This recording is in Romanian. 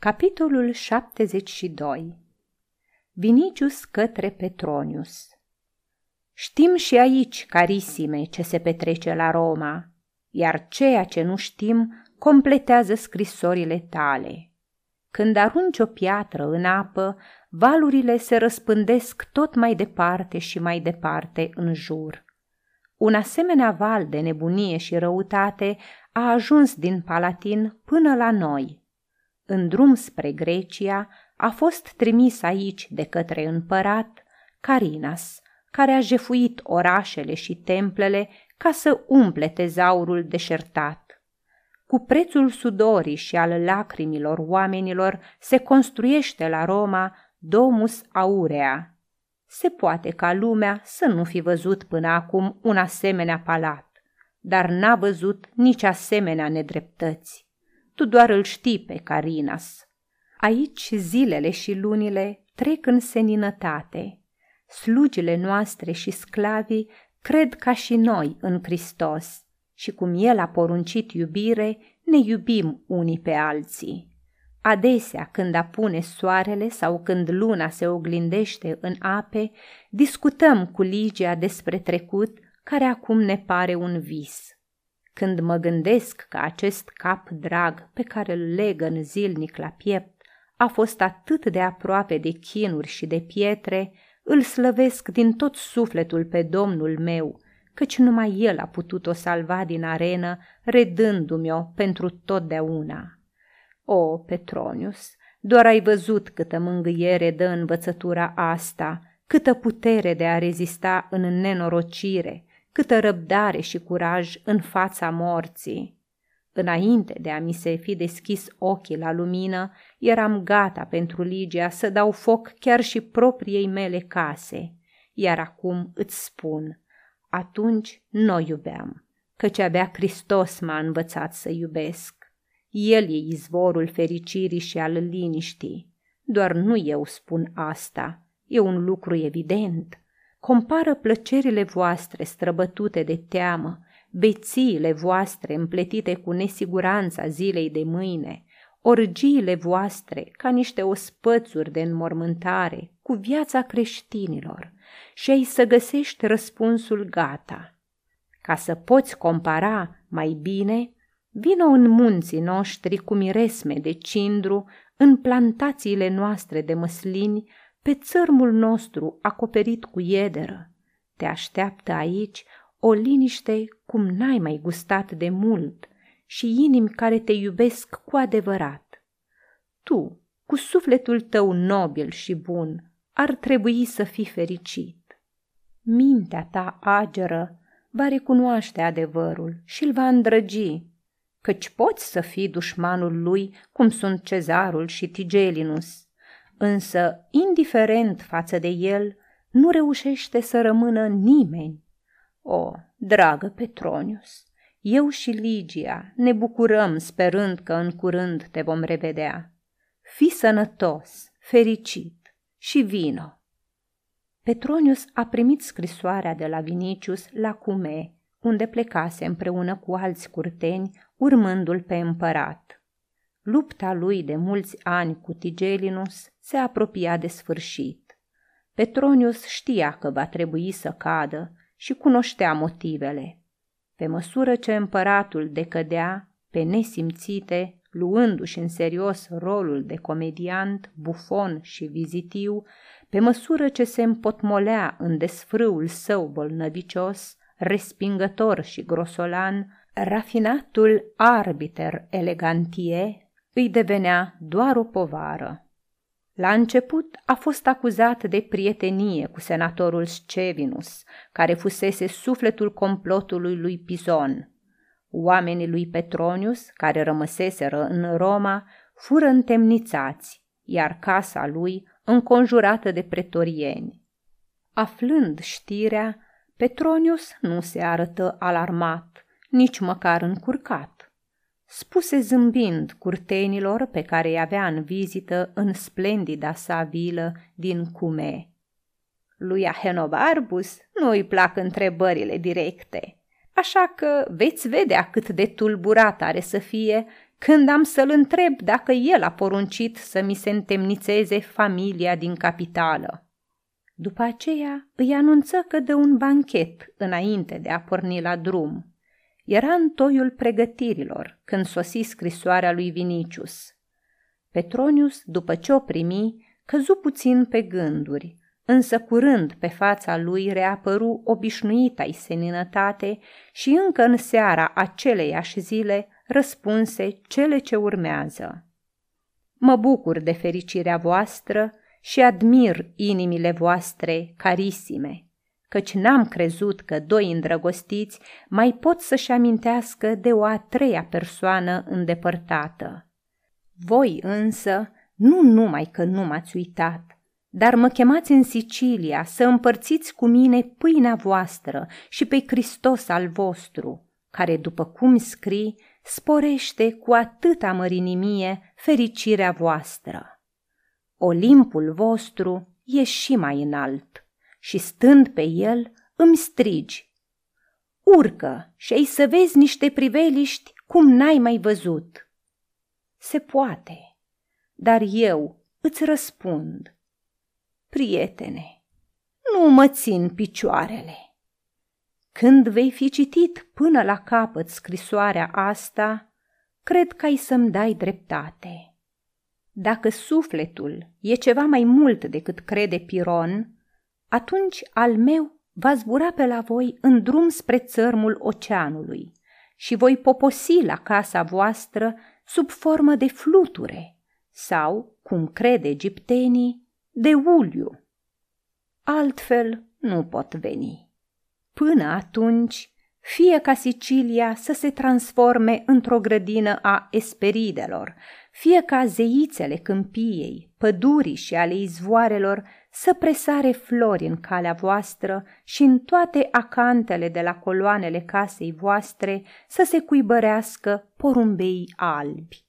Capitolul 72 Vinicius către Petronius Știm și aici, carisime, ce se petrece la Roma, iar ceea ce nu știm completează scrisorile tale. Când arunci o piatră în apă, valurile se răspândesc tot mai departe și mai departe în jur. Un asemenea val de nebunie și răutate a ajuns din Palatin până la noi. În drum spre Grecia a fost trimis aici de către împărat Carinas, care a jefuit orașele și templele ca să umple tezaurul deșertat. Cu prețul sudorii și al lacrimilor oamenilor se construiește la Roma Domus Aurea. Se poate ca lumea să nu fi văzut până acum un asemenea palat, dar n-a văzut nici asemenea nedreptăți. Tu doar îl știi pe Carinas. Aici zilele și lunile trec în seninătate. Slugile noastre și sclavii cred ca și noi în Hristos și cum El a poruncit iubire, ne iubim unii pe alții. Adesea, când apune soarele sau când luna se oglindește în ape, discutăm cu Ligia despre trecut, care acum ne pare un vis. Când mă gândesc că acest cap drag pe care îl legă zilnic la piept a fost atât de aproape de chinuri și de pietre, îl slăvesc din tot sufletul pe Domnul meu, căci numai El a putut-o salva din arenă, redându-mi-o pentru totdeauna. O, Petronius, doar ai văzut câtă mângâiere dă învățătura asta, câtă putere de a rezista în nenorocire, câtă răbdare și curaj în fața morții. Înainte de a mi se fi deschis ochii la lumină, eram gata pentru Ligia să dau foc chiar și propriei mele case. Iar acum îți spun, atunci nu iubeam, căci abia Hristos m-a învățat să iubesc. El e izvorul fericirii și al liniștii. Doar nu eu spun asta, e un lucru evident. Compară plăcerile voastre străbătute de teamă, bețiile voastre împletite cu nesiguranța zilei de mâine, orgiile voastre ca niște ospățuri de înmormântare cu viața creștinilor și ai să găsești răspunsul gata. Ca să poți compara mai bine, Vino în munții noștri cu miresme de cindru, în plantațiile noastre de măslini, pe țărmul nostru acoperit cu iederă. Te așteaptă aici o liniște cum n-ai mai gustat de mult și inimi care te iubesc cu adevărat. Tu, cu sufletul tău nobil și bun, ar trebui să fii fericit. Mintea ta ageră va recunoaște adevărul și îl va îndrăgi căci poți să fii dușmanul lui, cum sunt cezarul și Tigelinus. Însă, indiferent față de el, nu reușește să rămână nimeni. O, dragă Petronius, eu și Ligia ne bucurăm sperând că în curând te vom revedea. Fii sănătos, fericit și vino. Petronius a primit scrisoarea de la Vinicius la Cume, unde plecase împreună cu alți curteni urmându-l pe împărat. Lupta lui de mulți ani cu Tigelinus se apropia de sfârșit. Petronius știa că va trebui să cadă și cunoștea motivele. Pe măsură ce împăratul decădea, pe nesimțite, luându-și în serios rolul de comediant, bufon și vizitiu, pe măsură ce se împotmolea în desfrâul său bolnăvicios, respingător și grosolan, rafinatul arbiter elegantie îi devenea doar o povară. La început a fost acuzat de prietenie cu senatorul Scevinus, care fusese sufletul complotului lui Pizon. Oamenii lui Petronius, care rămăseseră în Roma, fură întemnițați, iar casa lui înconjurată de pretorieni. Aflând știrea, Petronius nu se arătă alarmat, nici măcar încurcat. Spuse zâmbind curtenilor pe care îi avea în vizită în splendida sa vilă din Cume. Lui Ahenobarbus nu îi plac întrebările directe, așa că veți vedea cât de tulburat are să fie când am să-l întreb dacă el a poruncit să mi se întemnițeze familia din capitală. După aceea îi anunță că dă un banchet înainte de a porni la drum. Era în toiul pregătirilor când sosi scrisoarea lui Vinicius. Petronius, după ce o primi, căzu puțin pe gânduri, însă curând pe fața lui reapăru obișnuita-i seninătate și încă în seara aceleiași zile răspunse cele ce urmează. Mă bucur de fericirea voastră și admir inimile voastre carisime, căci n-am crezut că doi îndrăgostiți mai pot să-și amintească de o a treia persoană îndepărtată. Voi însă, nu numai că nu m-ați uitat, dar mă chemați în Sicilia să împărțiți cu mine pâinea voastră și pe Hristos al vostru, care, după cum scrii, sporește cu atâta mărinimie fericirea voastră. Olimpul vostru e și mai înalt și stând pe el îmi strigi. Urcă și ai să vezi niște priveliști cum n-ai mai văzut. Se poate, dar eu îți răspund. Prietene, nu mă țin picioarele. Când vei fi citit până la capăt scrisoarea asta, cred că ai să-mi dai dreptate. Dacă sufletul e ceva mai mult decât crede Piron, atunci al meu va zbura pe la voi în drum spre țărmul oceanului și voi poposi la casa voastră sub formă de fluture sau, cum crede egiptenii, de uliu. Altfel nu pot veni. Până atunci, fie ca Sicilia să se transforme într-o grădină a esperidelor, fie ca zeițele câmpiei, pădurii și ale izvoarelor să presare flori în calea voastră și în toate acantele de la coloanele casei voastre să se cuibărească porumbei albi.